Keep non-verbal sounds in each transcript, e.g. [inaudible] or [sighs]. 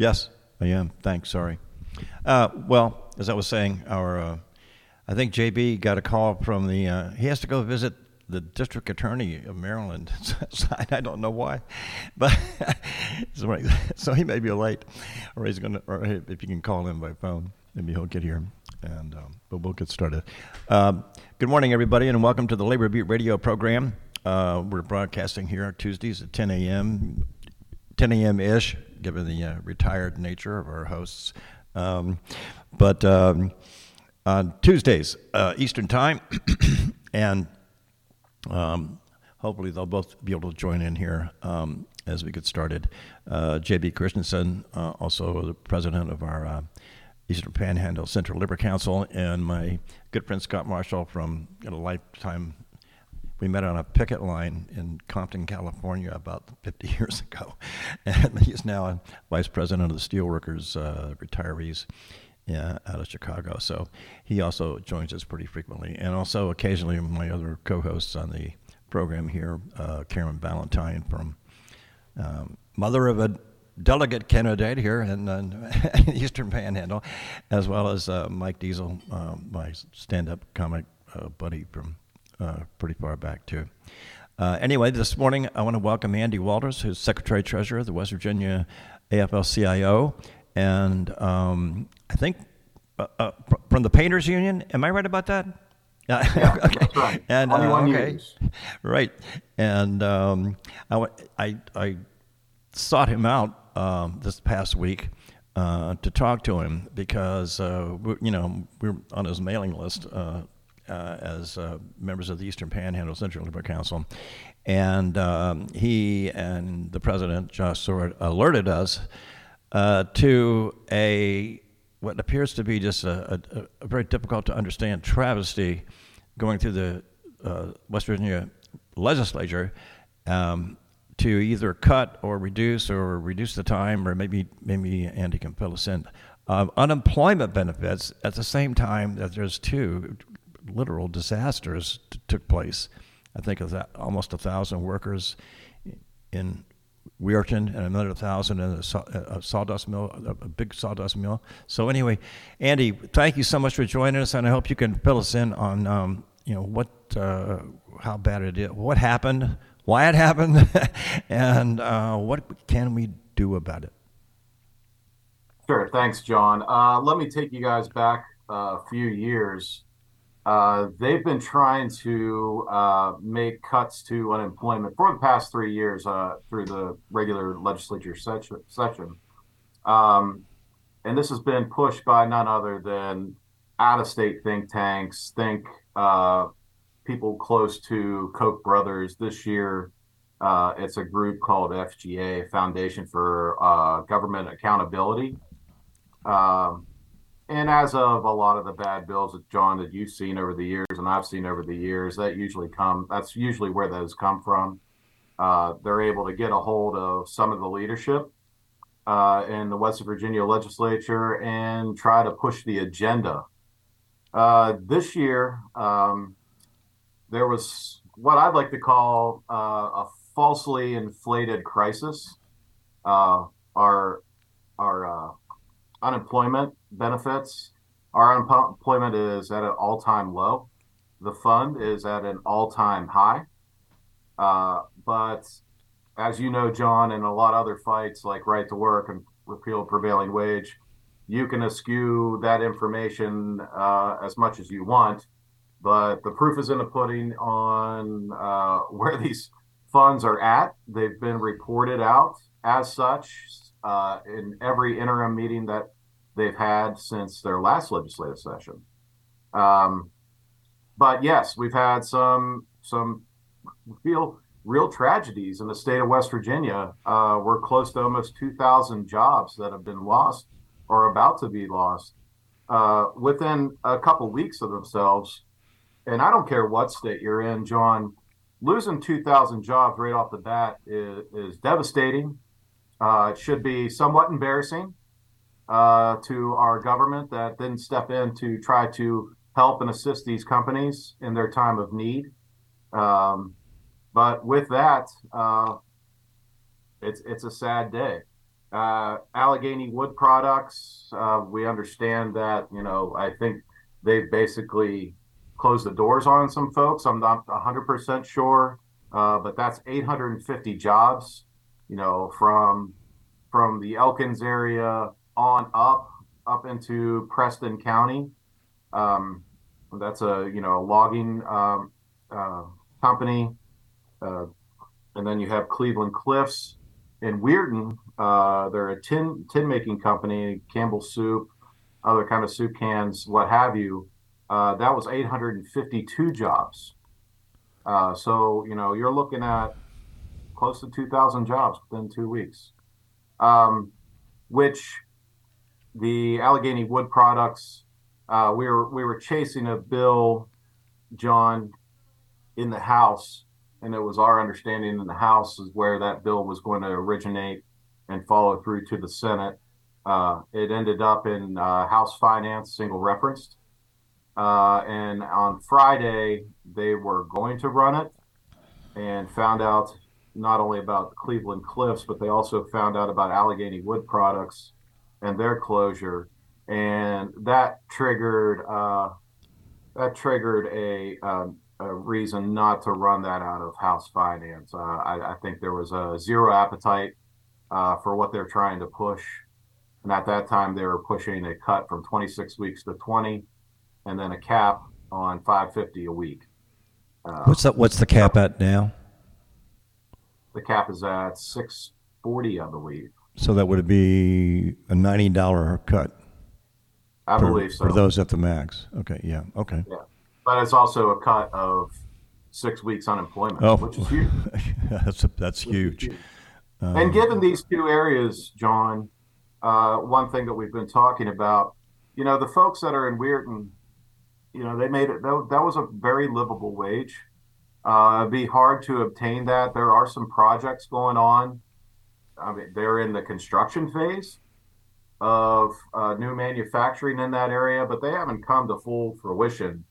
Yes, I am. Thanks. Sorry. Uh, well, as I was saying, our uh, I think JB got a call from the. Uh, he has to go visit the district attorney of Maryland. [laughs] I don't know why, but [laughs] [laughs] so he may be late, or he's to. Or if you can call him by phone, maybe he'll get here. And um, but we'll get started. Um, good morning, everybody, and welcome to the Labor Beat Radio program. Uh, we're broadcasting here on Tuesdays at 10 a.m. 10 a.m. ish, given the uh, retired nature of our hosts. Um, but um, on Tuesdays, uh, Eastern Time, [coughs] and um, hopefully they'll both be able to join in here um, as we get started. Uh, J.B. Christensen, uh, also the president of our uh, Eastern Panhandle Central Labor Council, and my good friend Scott Marshall from a lifetime we met on a picket line in Compton, California, about 50 [laughs] years ago. And he's now a vice president of the Steelworkers uh, Retirees yeah, out of Chicago. So he also joins us pretty frequently. And also occasionally my other co hosts on the program here, uh, Karen Valentine from um, mother of a delegate candidate here in uh, [laughs] Eastern Panhandle, as well as uh, Mike Diesel, uh, my stand up comic uh, buddy from uh, pretty far back too. Uh, anyway, this morning I want to welcome Andy Walters, who's Secretary Treasurer of the West Virginia AFL-CIO, and um, I think uh, uh, from the Painters Union. Am I right about that? Yeah, [laughs] okay. right. And uh, okay, right. And um, I, I, I sought him out um, this past week uh, to talk to him because uh, you know we're on his mailing list uh, uh, as uh, members of the Eastern Panhandle Central Labor Council. And um, he and the president, Josh Sword, alerted us uh, to a what appears to be just a, a, a, very difficult to understand travesty going through the uh, West Virginia legislature um, to either cut or reduce or reduce the time, or maybe maybe Andy can fill us in. Unemployment benefits at the same time that there's two literal disasters t- took place. I think of that almost a thousand workers in Weirton and another thousand in a, saw, a, sawdust mill, a, a, big sawdust mill. So anyway, Andy, thank you so much for joining us, and I hope you can fill us in on um, you know what, uh, how bad it is, what happened, why it happened, [laughs] and uh, what can we do about it. Sure. Thanks, John. Uh, let me take you guys back a few years uh, they've been trying to uh, make cuts to unemployment for the past three years uh, through the regular legislature session. Um, and this has been pushed by none other than out of state think tanks, think uh, people close to Koch brothers. This year, uh, it's a group called FGA, Foundation for Government Accountability. Um, and as of a lot of the bad bills that John that you've seen over the years and I've seen over the years, that usually come that's usually where those come from. Uh, they're able to get a hold of some of the leadership uh, in the West Virginia legislature and try to push the agenda. Uh, this year, um, there was what I'd like to call uh, a falsely inflated crisis. Uh, our our uh, unemployment benefits. Our unemployment is at an all time low. The fund is at an all time high. Uh, but as you know, John, and a lot of other fights like right to work and repeal prevailing wage, you can eschew that information uh, as much as you want. But the proof is in the pudding on uh, [laughs] where these funds are at. They've been reported out as such uh, in every interim meeting that they've had since their last legislative session. Um, but yes, we've had some some real real tragedies in the state of West Virginia. Uh, we're close to almost 2,000 jobs that have been lost or about to be lost uh, within a couple weeks of themselves. And I don't care what state you're in, John. Losing 2,000 jobs right off the bat is, is devastating. Uh, it should be somewhat embarrassing uh, to our government that didn't step in to try to help and assist these companies in their time of need. Um, but with that, uh, it's it's a sad day. Uh, Allegheny Wood Products, uh, we understand that, you know, I think they've basically closed the doors on some folks. I'm not 100% sure, but that's 850 jobs, you know, from from the Elkins area on up up into Preston County. Um, that's a you know a logging um, uh, company, uh, and then you have Cleveland Cliffs in Weirton. Uh, they're a tin tin making company, Campbell Soup, other kind of soup cans, what have you. Uh, that was 852 jobs. Uh, so you know you're looking at close to 2,000 jobs within two weeks, um, which the Allegheny Wood Products. Uh, we were we were chasing a bill, John, in the House, and it was our understanding in the House is where that bill was going to originate and follow through to the Senate. Uh, it ended up in uh, House Finance, single referenced, uh, and on Friday they were going to run it, and found out not only about Cleveland Cliffs, but they also found out about Allegheny Wood Products and their closure, and that triggered uh, that triggered a, um, a reason not to run that out of House Finance. Uh, I, I, think there was a zero appetite uh, for what they're trying to push, and at that time they were pushing a cut from 26 weeks to 20, and then a cap on 550 a week. Uh, what's the what's the cap at now? The cap is at 640, I believe. So that would be a ninety dollar cut. I for, believe so. For those at the max. Okay. Yeah. Okay. Yeah, but it's also a cut of six weeks unemployment, oh, which is huge. [laughs] that's a, that's huge. huge. Um, and given these two areas, John, uh, one thing that we've been talking about, you know, the folks that are in Weirton, you know, they made it. That, that was a very livable wage. Uh, it'd be hard to obtain that. There are some projects going on I mean, they're in the construction phase of uh, new manufacturing in that area, but they haven't come to full fruition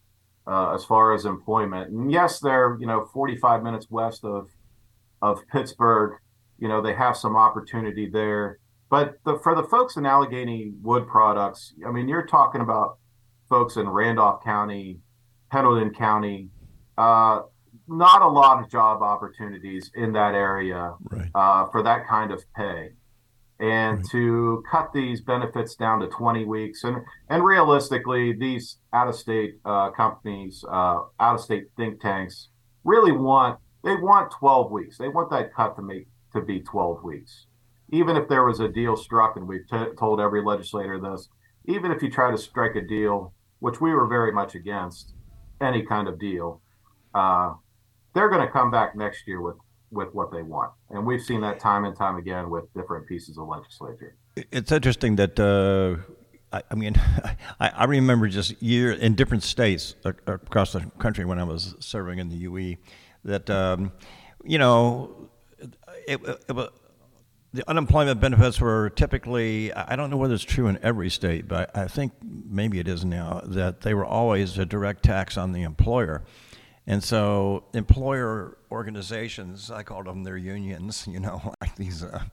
uh, as far as employment. And yes, they're you know 45 minutes west of of Pittsburgh. You know they have some opportunity there, but the, for the folks in Allegheny Wood Products, I mean, you're talking about folks in Randolph County, Pendleton County. Uh, not a lot of job opportunities in that area right. uh, for that kind of pay. And right. to cut these benefits down to 20 weeks, and, and realistically, these out of state uh, companies, uh, out of state think tanks really want they want 12 weeks. They want that cut to make to be 12 weeks. Even if there was a deal struck, and we've t- told every legislator this, even if you try to strike a deal, which we were very much against, any kind of deal, uh, they're going to come back next year with with what they want, and we've seen that time and time again with different pieces of legislature. It's interesting that. Uh, I, mean, [laughs] I, I, remember just year in different states across the country when I was serving in the UE, that um, you know, it, it, the unemployment benefits were typically, I don't know whether it's true in every state, but I think maybe it is now, that they were always a direct tax on the employer. And so employer organizations, I call them their unions, [laughs] you know, like these uh,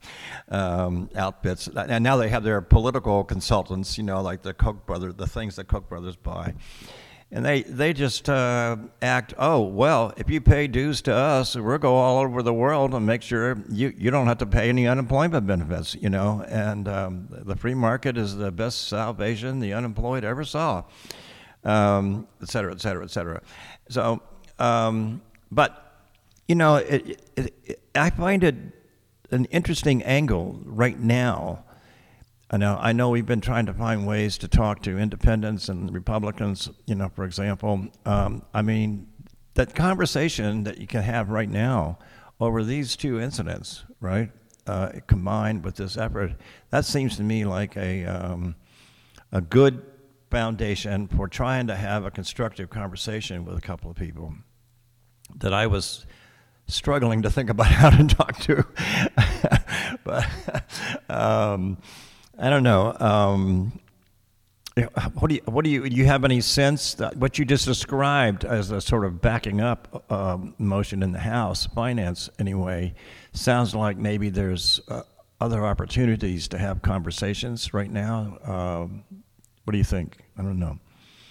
um, outfits. And now they have their political consultants, you know, like the Koch brothers, the things that Koch brothers buy. And they, they just uh, act, oh, well, if you pay dues to us, we'll go all over the world and make sure you, you don't have to pay any unemployment benefits, you know. And um, the free market is the best salvation the unemployed ever saw, um, et cetera, et cetera, et cetera. So um, but, you know, it, it, it, I find it an interesting angle right now. I know, I know we've been trying to find ways to talk to independents and Republicans, you know, for example. Um, I mean, that conversation that you can have right now over these two incidents, right, uh, combined with this effort, that seems to me like a, um, a good foundation for trying to have a constructive conversation with a couple of people that I was struggling to think about [laughs] how to talk to. [laughs] but um, I don't know. Um, what do you what do you do you have any sense that what you just described as a sort of backing up uh, motion in the House finance anyway sounds like maybe there's uh, other opportunities to have conversations right now. Um, what do you think? I don't know.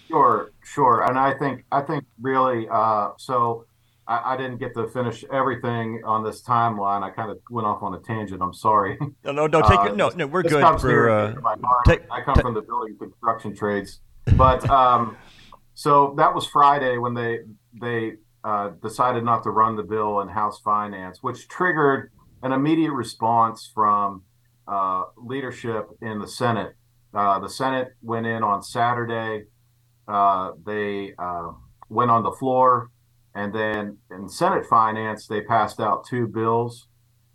Sure, sure. And I think I think really uh, so I, I, didn't get to finish everything on this timeline. I kind of went off on a tangent. I'm sorry. No, no, no. Take uh, it. No, no. We're good for. Uh, take, I come from the building construction trades, but um, so that was Friday when they they uh, decided not to run the bill in House Finance, which triggered an immediate response from uh, leadership in the Senate. Uh, the Senate went in on Saturday. Uh, they uh, went on the floor, and then in Senate Finance, they passed out two bills.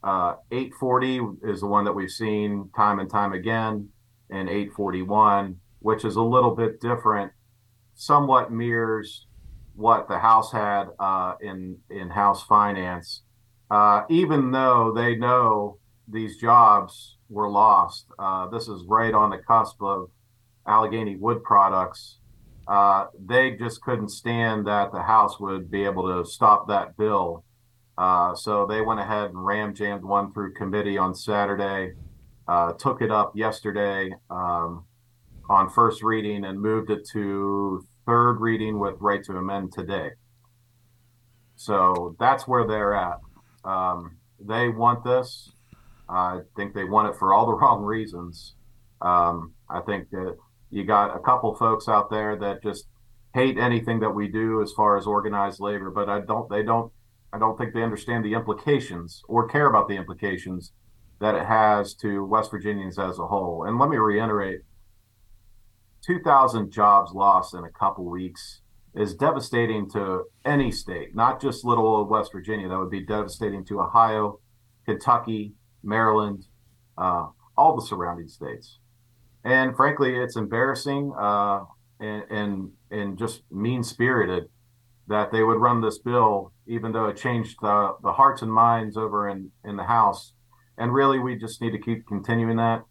Uh, 840 is the one that we've seen time and time again, and 841, which is a little bit different, somewhat mirrors what the House had uh, in in House Finance, uh, even though they know these jobs were lost. Uh, this is right on the cusp of Allegheny Wood Products. Uh, they just couldn't stand that the House would be able to stop that bill. Uh, so they went ahead and ram jammed one through committee on Saturday, uh, took it up yesterday um, on first reading, and moved it to third reading with right to amend today. So that's where they're at. Um, they want this. I think they want it for all the [laughs] wrong reasons. Um, I think that you got a couple folks out there that just hate anything that we do as far as organized labor, but I don't. They don't. I don't think they understand the implications or care about the implications that it has to West Virginians as a whole. And let me reiterate 2,000 jobs lost in a couple weeks is devastating to any state, not just little old West Virginia. That would be devastating to Ohio, Kentucky, Maryland, uh, all the surrounding states. And frankly, it's embarrassing uh, and, and, and just mean spirited that they would run this bill, even though it changed the, the hearts and minds over in, in the House. And really, we just need to keep continuing that.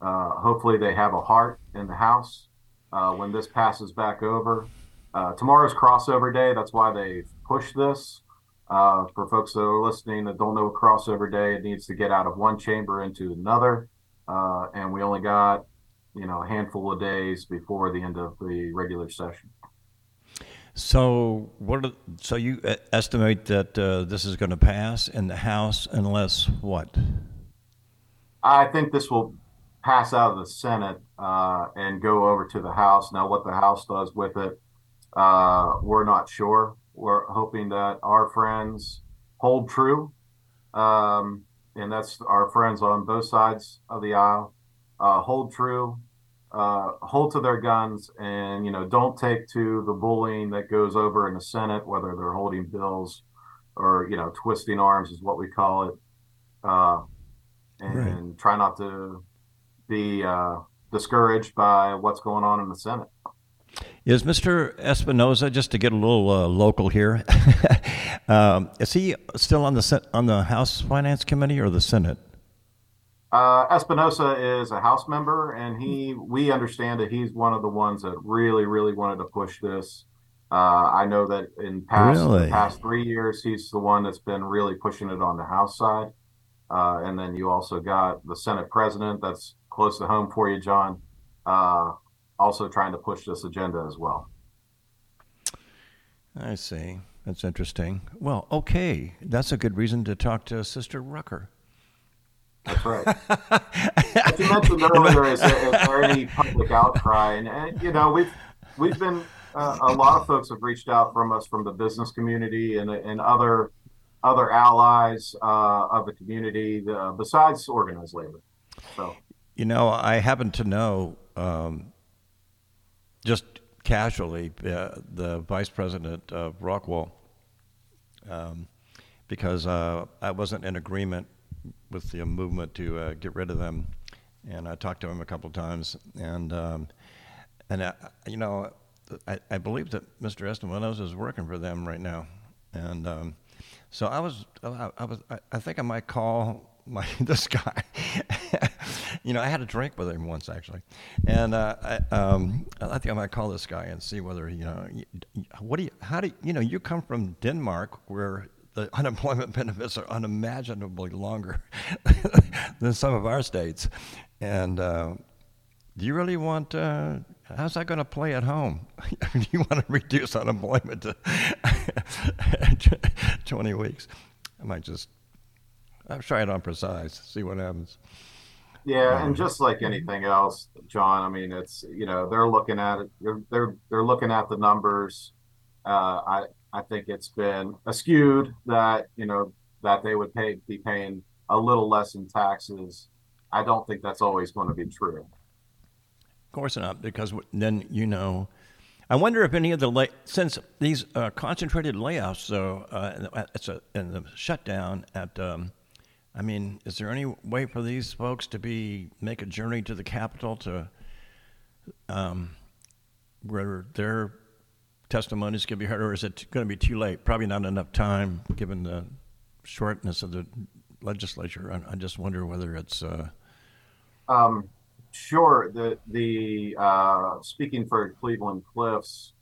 Uh, hopefully, they have a heart in the House uh, when this passes back over. Uh, tomorrow's crossover day. That's why they pushed this. Uh, for folks that are listening that don't know a crossover day, it needs to get out of one chamber into another. Uh, and we only got, you know, a handful of days before the end of the regular session. So, what? Are, so you estimate that uh, this is going to pass in the House unless what? I think this will pass out of the Senate uh, and go over to the House. Now, what the House does with it, uh, we're not sure. We're hoping that our friends hold true, um, and that's our friends on both sides of the aisle. Uh, hold true, uh, hold to their guns, and you know, don't take to the bullying that goes over in the Senate, whether they're holding bills or you know, twisting arms is what we call it, uh, and right. try not to be uh, discouraged by what's going on in the Senate. Is Mr. Espinosa just to get a little uh, local here? [laughs] um, is he still on the on the House Finance Committee or the Senate? Uh, Espinosa is a House member, and he we understand that he's one of the ones that really, really wanted to push this. Uh, I know that in past really? past three years, he's the one that's been really pushing it on the House side. Uh, and then you also got the Senate president that's close to home for you, John. Uh, also trying to push this agenda as well. I see. That's interesting. Well, okay. That's a good reason to talk to Sister Rucker. That's right. [laughs] As you mentioned [laughs] earlier, is, there any public outcry? And, and you know, we've we've been uh, a lot of folks have reached out from us from the business community and and other other allies uh, of the community the, besides organized labor. So you know, I happen to know um, just casually uh, the vice president of Rockwool um, because uh, I wasn't in agreement with the movement to uh, get rid of them, and I talked to him a couple of times, and um, and I, you know, I, I believe that Mr. Espinosa is working for them right now, and um, so I was I, I was I, I think I might call my [laughs] this guy. You know, I had a drink with him once actually, and uh, I, um, I think I might call this guy and see whether you know, what do you, how do you, you know, you come from Denmark where the [laughs] unemployment benefits are unimaginably longer [laughs] than some of our states. And uh, do you really want? Uh, how's that going to play at home? [laughs] do you want to reduce unemployment to 20 weeks? I might just I'll try it on precise, see what happens. Yeah, and just like anything else, John, I mean, it's you know they're looking at it. They're they're, they're looking at the numbers. Uh, I I think it's been skewed that you know that they would pay be paying a little less in taxes. I don't think that's always going to be true. Of course not, because then you know. I wonder if any of the lay, since these uh, concentrated layoffs, though, uh, it's a, in the shutdown at um, I mean, is there any way for these folks to be make a journey to the capital to um, where their testimonies can be heard, or is it going to be too late? Probably not enough time given the shortness of the legislature. I, I just wonder whether it's. Uh... Um, sure. The the uh, speaking for Cleveland Cliffs,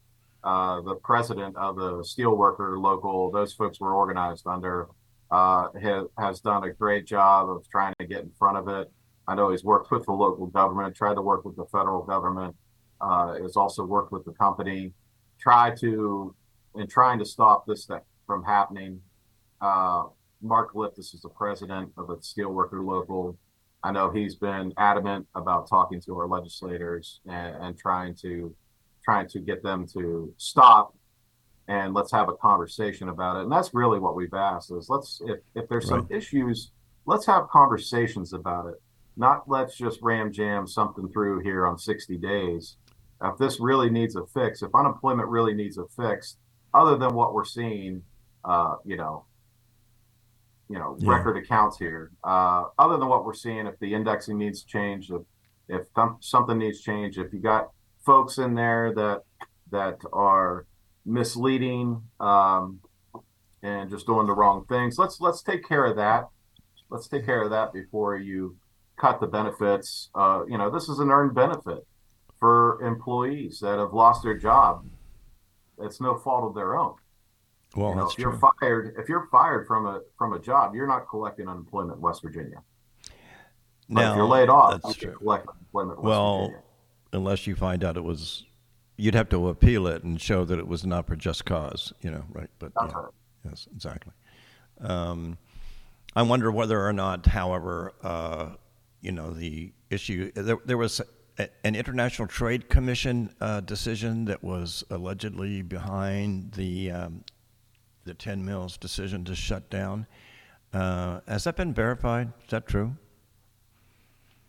uh, the president of the steelworker local, those folks were organized under uh, has, has done a great job of trying to get in front of it. I know he's worked with the local government, tried to work with the federal government, uh, has also worked with the company, tried to, in trying to stop this thing from happening. Uh, Mark Glyptis is the president of the Steelworker Local. I know he's been adamant about talking to our legislators and, and trying to trying to get them to stop and let's have a conversation about it. And that's really what we've asked is let's if, if there's right. some issues, let's have conversations about it. Not let's just ram jam something through here on 60 days. If this really needs a fix, if unemployment really needs a fix, other than what we're seeing, uh, you know, you know, yeah. record accounts here. Uh, other than what we're seeing, if the indexing needs to change, if if th- something needs change, if you got folks in there that that are misleading um, and just doing the wrong things. Let's let's take care of that. Let's take care of that before you cut the benefits. Uh, you know, this is an earned benefit for employees that have lost their job. It's no fault of their own. Well, you know, if you're fired, if you're fired from a from a job, you're not collecting unemployment in West Virginia. Now, if you're laid off, that's you true. collect unemployment. well, Virginia. unless you find out it was you'd have to appeal it and show that it was not for just cause, you know, right? But yeah, right. yes, exactly. Um, I wonder whether or not, however, uh, you know, the issue there, there was an international trade commission uh, decision that was allegedly behind the um, the Ten Mills decision to shut down. Uh, has that been verified? Is that true?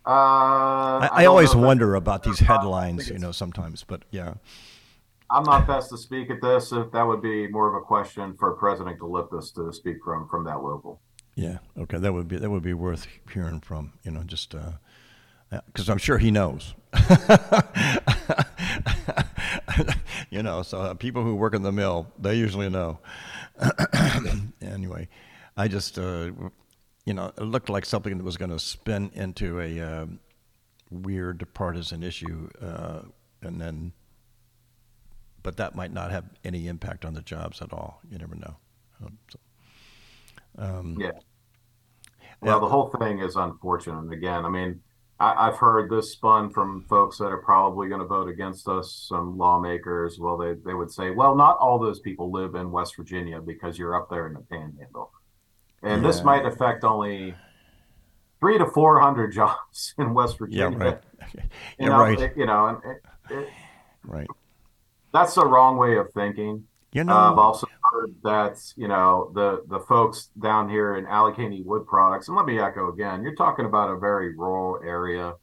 Uh, I, I, I always wonder about these headlines, you know, sometimes, but yeah. I'm not best to speak at this. If that would be more of a question for President Glyptis to speak from from that level. Yeah. Okay. That would be that would be worth hearing from. You know, just because I'm sure he knows. [laughs] you know, so uh, people who work in the mill, they usually know. [coughs] anyway, I just uh, you know, it looked like something that was going to spin into a uh, weird partisan issue, uh, and then, but that might not have any impact on the jobs at all. You never know. Um, so, um, yeah. Well, the whole thing is unfortunate. Again, I mean, I, have heard this spun from folks that are probably going to vote against us, some lawmakers. Well, they, they would say, well, not all those people live in West Virginia because you're up there in the panhandle and yeah. this might affect only three to four hundred [laughs] jobs in West Virginia. [laughs] Yeah, right. you know, right. It, you know, it, it, right. That's the wrong way of thinking. You know, uh, I've also heard that you know the the folks down here in Allegheny Wood Products, and let me echo again, you're talking about a very rural area,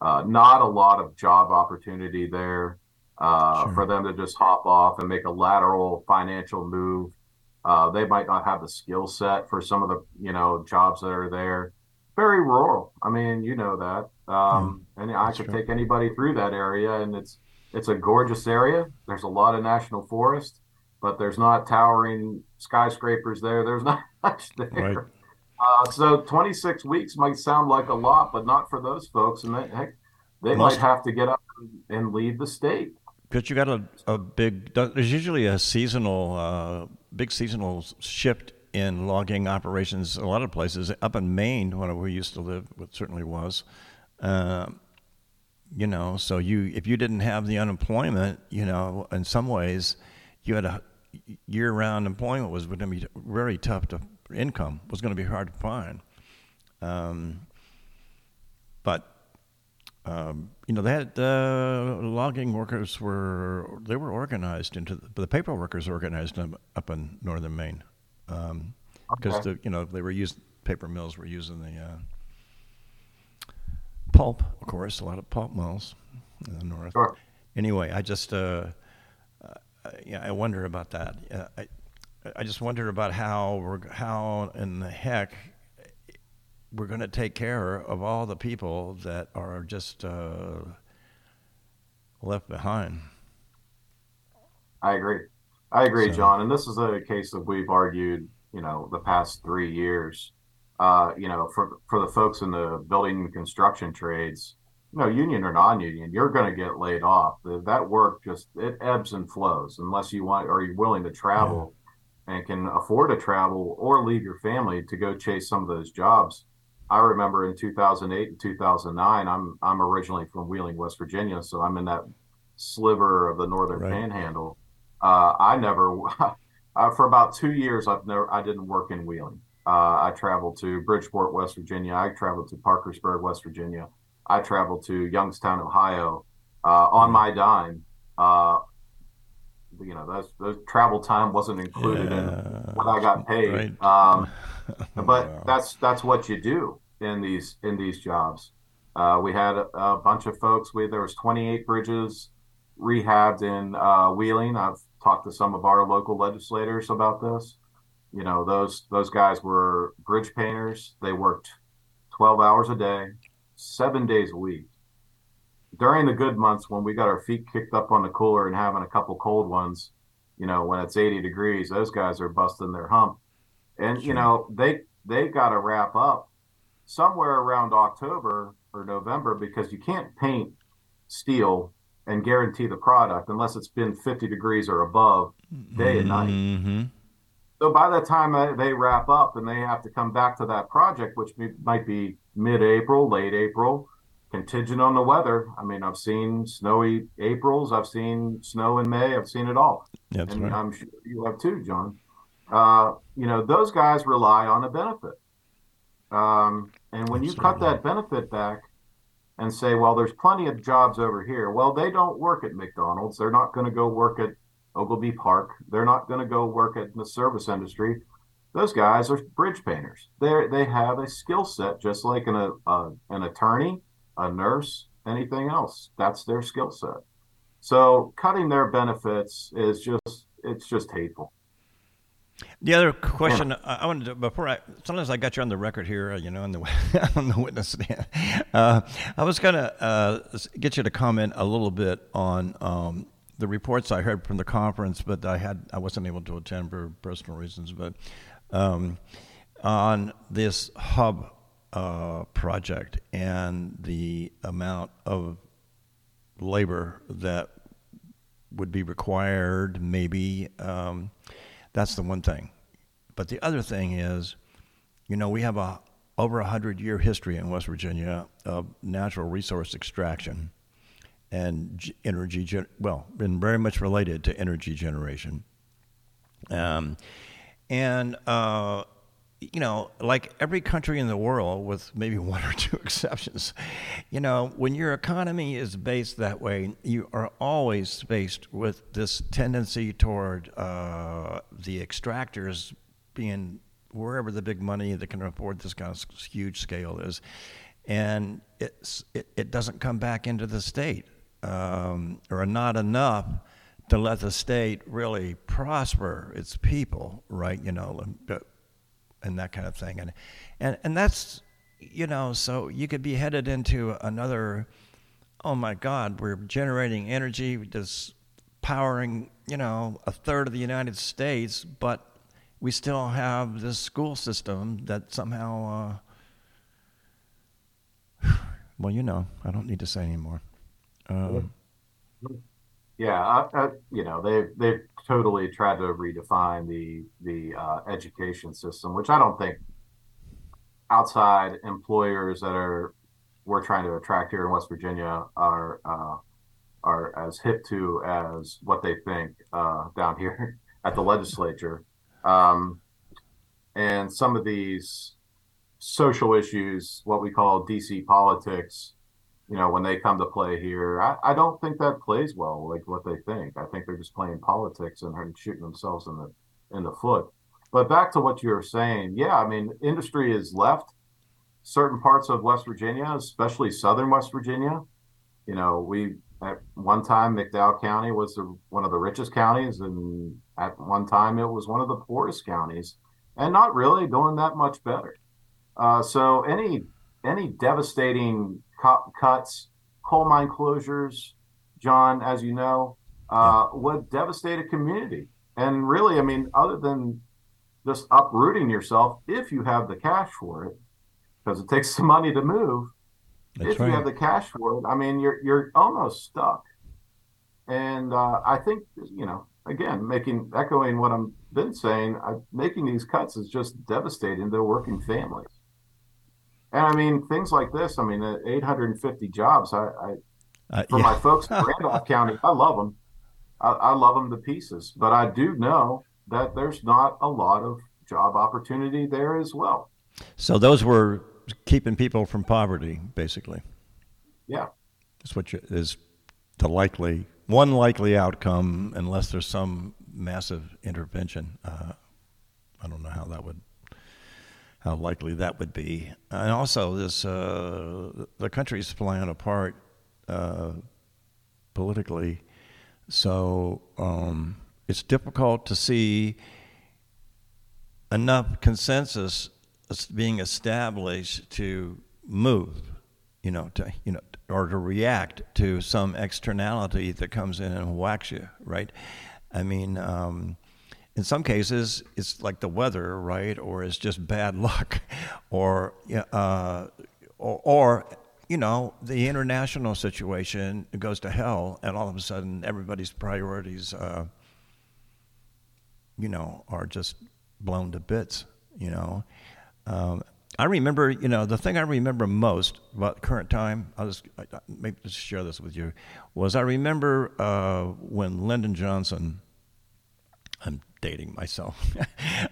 uh, not a lot of job opportunity there uh, sure. for them to just hop off and make a lateral financial move uh, they might not have the skill set for some of the you know jobs that are there. Very rural. I mean, you know that. Um, yeah, and I could true. take anybody through that area, and it's it's a gorgeous area. There's a lot of national forest, but there's not towering skyscrapers there. There's [laughs] not much there. Right. Uh, so 26 weeks might sound like a lot, but not for those folks. And they, heck, they Most, might have to get up and leave the state. Because you got a, a big, there's usually a seasonal uh, big seasonal shift in logging operations. A lot of places up in Maine, where we used to live, it certainly was. Uh, you know, so you if you didn't have the unemployment, you know, in some ways, you had a year-round employment was going to be very tough to income was going to be hard to find. Um, but um, you know, that uh, logging workers were they were organized into the, the paper workers organized up in northern Maine because um, okay. the you know they were used paper mills were using the uh, pulp, of course, a lot of pulp mills in the north. Sure. Anyway, I just uh, yeah, I wonder about that. Uh, I I just wonder about how we're how in the heck we're going to take care of all the people that are just uh, left behind. I agree. I agree, so, John. And this is a case that we've argued, you know, the past three years uh, you know, for for the folks in the building and construction trades, you know, union or non-union, you're going to get laid off. That work just it ebbs and flows unless you want are you're willing to travel yeah. and can afford to travel or leave your family to go chase some of those jobs. I remember in 2008 and 2009, I'm I'm originally from Wheeling, West Virginia, so I'm in that sliver of the northern right. panhandle. Uh, I never, [laughs] uh, for about two years, I've never I didn't work in Wheeling. Uh, I traveled to Bridgeport, West Virginia. I traveled to Parkersburg, West Virginia. I traveled to Youngstown, Ohio, uh, on my dime. Uh, you know, those, those travel time wasn't included yeah, in what I got paid. Right. Um, [laughs] but wow. that's that's what you do in these in these jobs. Uh, we had a, a, bunch of folks. We there was 28 bridges rehabbed in uh, Wheeling. I've talked to some of our local legislators about this you know those those guys were bridge painters they worked 12 hours a day seven days a week during the good months when we got our feet kicked up on the cooler and having a couple cold ones you know when it's 80 degrees those guys are busting their hump and sure. you know they they got to wrap up somewhere around october or november because you can't paint steel and guarantee the product unless it's been 50 degrees or above day and night mm-hmm. So by the time they wrap up and they have to come back to that project, which might be mid-April, late April, contingent on the weather. I mean, I've seen snowy Aprils, I've seen snow in May, I've seen it all. That's and right. I'm sure you have too, John. Uh, you know, those guys rely on a benefit. Um, and when Absolutely. you cut that benefit back and say, well, there's plenty of jobs over here, well, they don't work at McDonald's. They're not going to go work at Oglebay Park. They're not going to go work at the service industry. Those guys are bridge painters. They they have a skill set just like an a, an attorney, a nurse, anything else. That's their skill set. So cutting their benefits is just it's just hateful. The other question yeah. I wanted to before I sometimes I got you on the record here, you know, on the [laughs] on the witness stand. Uh, I was going to uh, get you to comment a little bit on um, the reports I heard from the conference, but I had I wasn't able to attend for personal reasons. But um, on this hub uh, project and the amount of labor that would be required, maybe um, that's the one thing. But the other thing is, you know, we have a over a hundred year history in West Virginia of natural resource extraction and energy, gen- well, been very much related to energy generation. Um, and, uh, you know, like every country in the world, with maybe [laughs] one or two exceptions, you know, when your economy is based that way, you are always faced with this tendency toward uh, the extractors being wherever the big money that can afford this kind of huge scale is. And it's, it, it doesn't come back into the state um, or not enough to let the state really prosper its people, right? You know, and that kind of thing. And, and, and that's, you know, so you could be headed into another, oh my God, we're generating energy, just powering, you know, a third of the United States, but we still have this school system that somehow, uh, [sighs] well, you know, I don't need to say anymore. Um, yeah, uh, uh, you know they've they've totally tried to redefine the the uh, education system, which I don't think outside employers that are we're trying to attract here in West Virginia are uh, are as hip to as what they think uh, down here [laughs] at the legislature. Um, and some of these social issues, what we call DC politics, you know, when they come to play here, I, I don't think that plays well like what they think. I think they're just playing politics and shooting themselves in the in the foot. But back to what you were saying, yeah, I mean, industry is left certain parts of West Virginia, especially southern West Virginia. You know, we at one time McDowell County was the, one of the richest counties, and at one time it was one of the poorest counties, and not really doing that much better. Uh, so any any devastating cu- cuts, coal mine closures, John, as you know, uh, would devastate a community. And really, I mean, other than just uprooting yourself, if you have the cash for it, because it takes [laughs] some money to move. That's if right. you have the cash for it, I mean, you're you're almost stuck. And uh, I think you know, again, making echoing what I've been saying, I, making these cuts is just devastating to working families. And I mean, things like this. I mean, 850 jobs. I, I uh, for yeah. my folks in [laughs] Randolph County, I love them. I, I love them to pieces. But I do know that there's not a lot of job opportunity there as well. So those were keeping people from poverty, basically. Yeah, that's what you, is the likely one likely outcome, unless there's some massive intervention. Uh, I don't know how that would how likely that would be. And also, this uh, the country's flying apart uh, politically, so um, it's difficult to see enough consensus being established to move, you know, to you know, or to react to some externality that comes in and whacks you, right? I mean, um, in some cases, it's like the weather, right, or it's just bad [laughs] luck, or uh, or, or you know, the international situation goes to hell, and all of a sudden, everybody's priorities, uh, you know, are just blown to bits, you know. Um, I remember, you know, the thing I remember most about current time, I'll just maybe just share this with you, was I remember uh, when Lyndon Johnson, dating myself.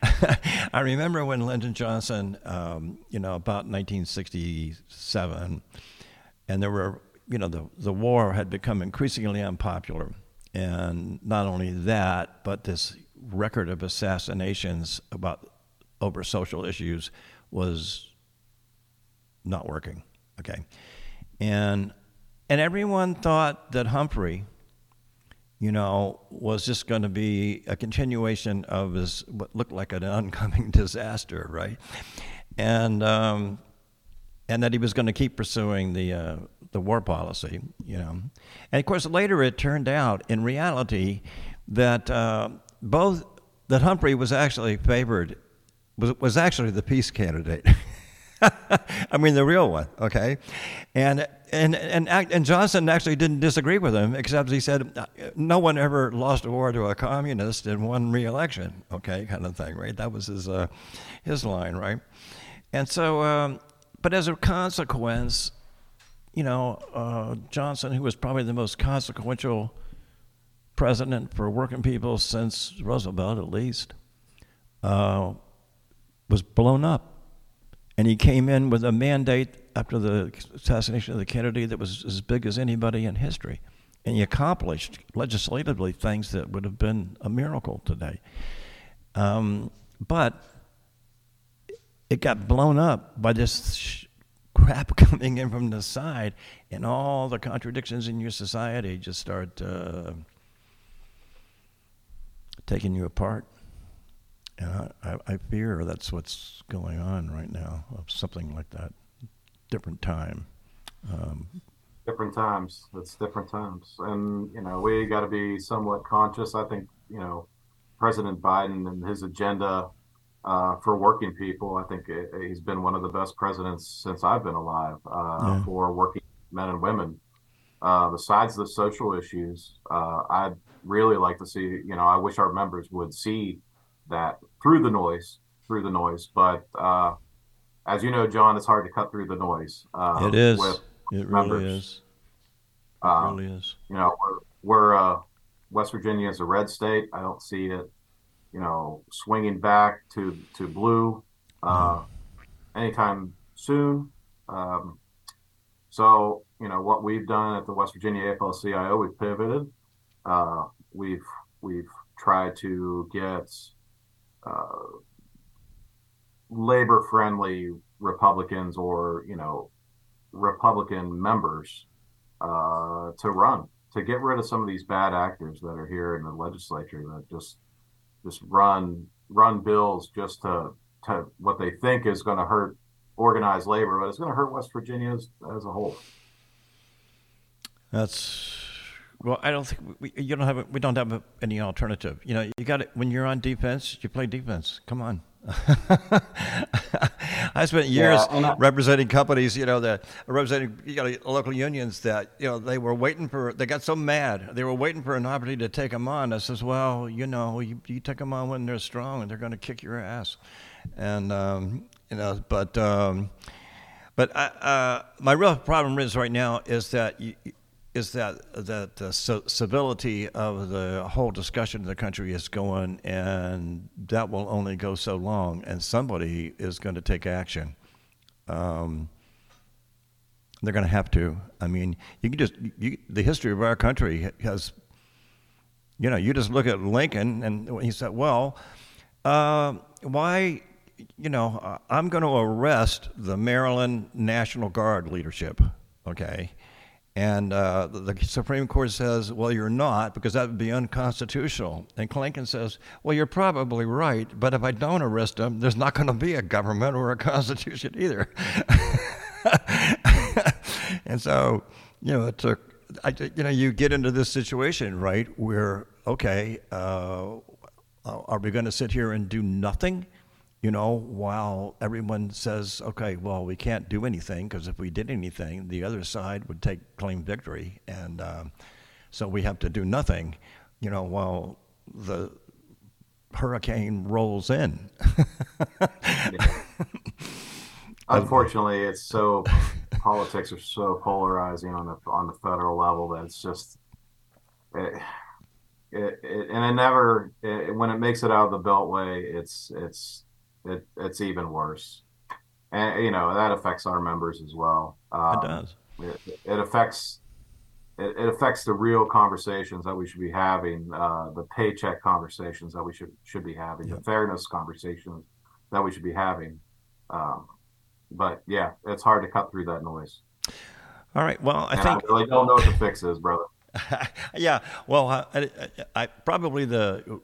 [laughs] I remember when Lyndon Johnson, um, you know, about 1967, and there were, you know, the, the war had become increasingly unpopular. And not only that, but this record of assassinations about over social issues was not working. Okay, and and everyone thought that Humphrey, you know, was just going to be a continuation of his what looked like an [laughs] oncoming disaster, right? And um, and that he was going to keep pursuing the uh, the war policy, you know. And of course, later it turned out, in reality, that uh, both that Humphrey was actually favored was, was actually the peace candidate. [laughs] [laughs] I mean, the real one, okay? And, and, and, and Johnson actually didn't disagree with him, except he said, no one ever lost a war to a communist and won re election, okay, kind of thing, right? That was his, uh, his line, right? And so, um, but as a consequence, you know, uh, Johnson, who was probably the most consequential president for working people since Roosevelt, at least, uh, was blown up. And he came in with a mandate after the assassination of the Kennedy that was as big as anybody in history. And he accomplished legislatively things that would have been a miracle today. Um, but it got blown up by this sh- crap [laughs] coming in from the side, and all the contradictions in your society just start uh, taking you apart. And I, I fear that's what's going on right now, of something like that. Different time. Um, different times. It's different times. And, you know, we got to be somewhat conscious. I think, you know, President Biden and his agenda uh, for working people, I think he's been one of the best presidents since I've been alive uh, yeah. for working men and women. uh, besides the social issues, uh, I'd really like to see, you know, I wish our members would see that through the noise, through the noise. But uh, as you know, John, it's hard to cut through the noise. Uh, it is. it really is. It um, really is. You know, we're, we're uh, West Virginia is a red state. I don't see it, you know, swinging back to to blue uh, anytime soon. Um, so, you know, what we've done at the West Virginia AFL-CIO, we've pivoted. Uh, we've we've tried to get uh, labor-friendly Republicans or you know Republican members uh, to run to get rid of some of these bad actors that are here in the legislature that just just run run bills just to to what they think is going to hurt organized labor, but it's going to hurt West Virginia as, as a whole. That's well. I don't think we, you don't have we don't have any alternative. You know, you got it when you're on defense. You play defense. Come on. [laughs] I spent years yeah, representing companies, you know, that representing you know, local unions that you know they were waiting for. They got so mad, they were waiting for an opportunity to take them on. I says, well, you know, you, you take them on when they're strong, and they're going to kick your ass and um, you know, but um, but I, uh, my real problem is right now is that you, is that that the civility of the whole discussion in the country is going, and that will only go so long, and somebody is going to take action. Um, they're going to have to. I mean, you can just you, the history of our country has. You know, you just look at Lincoln, and he said, "Well, uh, why you know, I'm going to arrest the Maryland National Guard leadership, okay? And uh, the Supreme Court says, well, you're not, because that would be unconstitutional. And Lincoln says, well, you're probably right, but if I don't arrest them, there's not going to be a government or a constitution either. [laughs] and so, you know, it took, I, you know, you get into this situation, right, where, okay, uh, are we going to sit here and do nothing? You know, while everyone says, okay, well, we can't do anything because if we did anything, the other side would take claim victory. And um, so we have to do nothing, you know, while the hurricane rolls in. Unfortunately, it's so politics are so polarizing on the on the federal level that it's just it, it, it and it never it, when it makes it out of the beltway, it's it's it, it's even worse. And you know that affects our members as well. Um, it does. It, it affects it, it, affects the real conversations that we should be having, uh, the paycheck conversations that we should should be having, yep. the fairness conversations that we should be having. Um, but yeah, it's hard to cut through that noise. All right. Well, I and think I really don't know what the fix is, brother. [laughs] yeah, well, I, I, I, probably the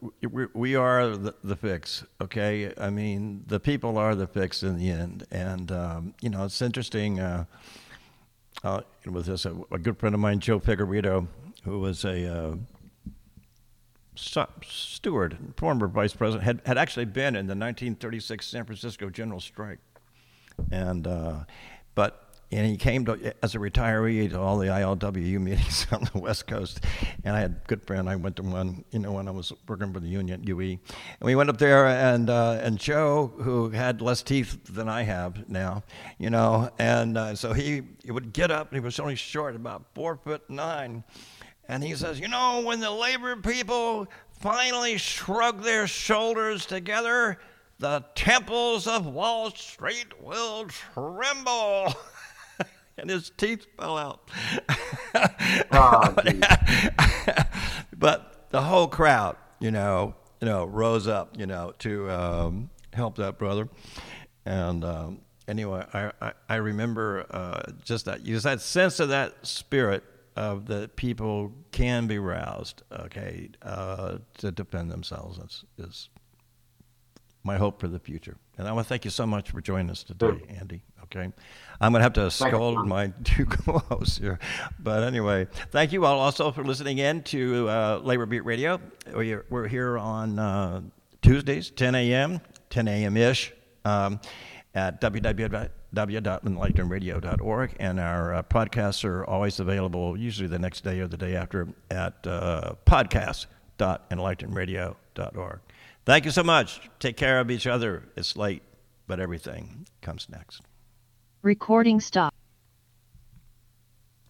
we are the, the, fix. Okay, I mean the people are the fix in the end, and um, you know it's interesting. Uh, uh, with this, a, a, good friend of mine, Joe Figueredo, who was a uh, steward, former vice president, had, had actually been in the 1936 San Francisco general strike, and uh, but and he came to as a retiree to all the ILWU meetings [laughs] on the West Coast. And I had a good friend. I went to one, you know, when I was working for the union UE, and we went up there, and uh, and Joe, who had less teeth than I have now, you know, and uh, so he, he would get up, and he was only short, about four foot nine, and he says, you know, when the labor people finally shrug their shoulders together. The temples of Wall Street will tremble. [laughs] [laughs] and his teeth fell out. [laughs] oh, [laughs] but the whole crowd, you know, you know, rose up, you know, to um, help that brother. And um, anyway, I, I, I remember uh, just that, You just that sense of that spirit of the people can be roused, okay, uh, to defend themselves is, is my hope for the future. And I want to thank you so much for joining us today, Andy. Okay. I'm going to have to scold my [laughs] two co hosts here. But anyway, thank you all also for listening in to uh, Labor Beat Radio. We're, we're here on uh, Tuesdays, 10 a.m., 10 a.m. ish, um, at www www.enlightenradio.org. And our uh, podcasts are always available, usually the next day or the day after, at uh, podcast.enlightenradio.org. Thank you so much. Take care of each other. It's late, but everything comes next. Recording stop.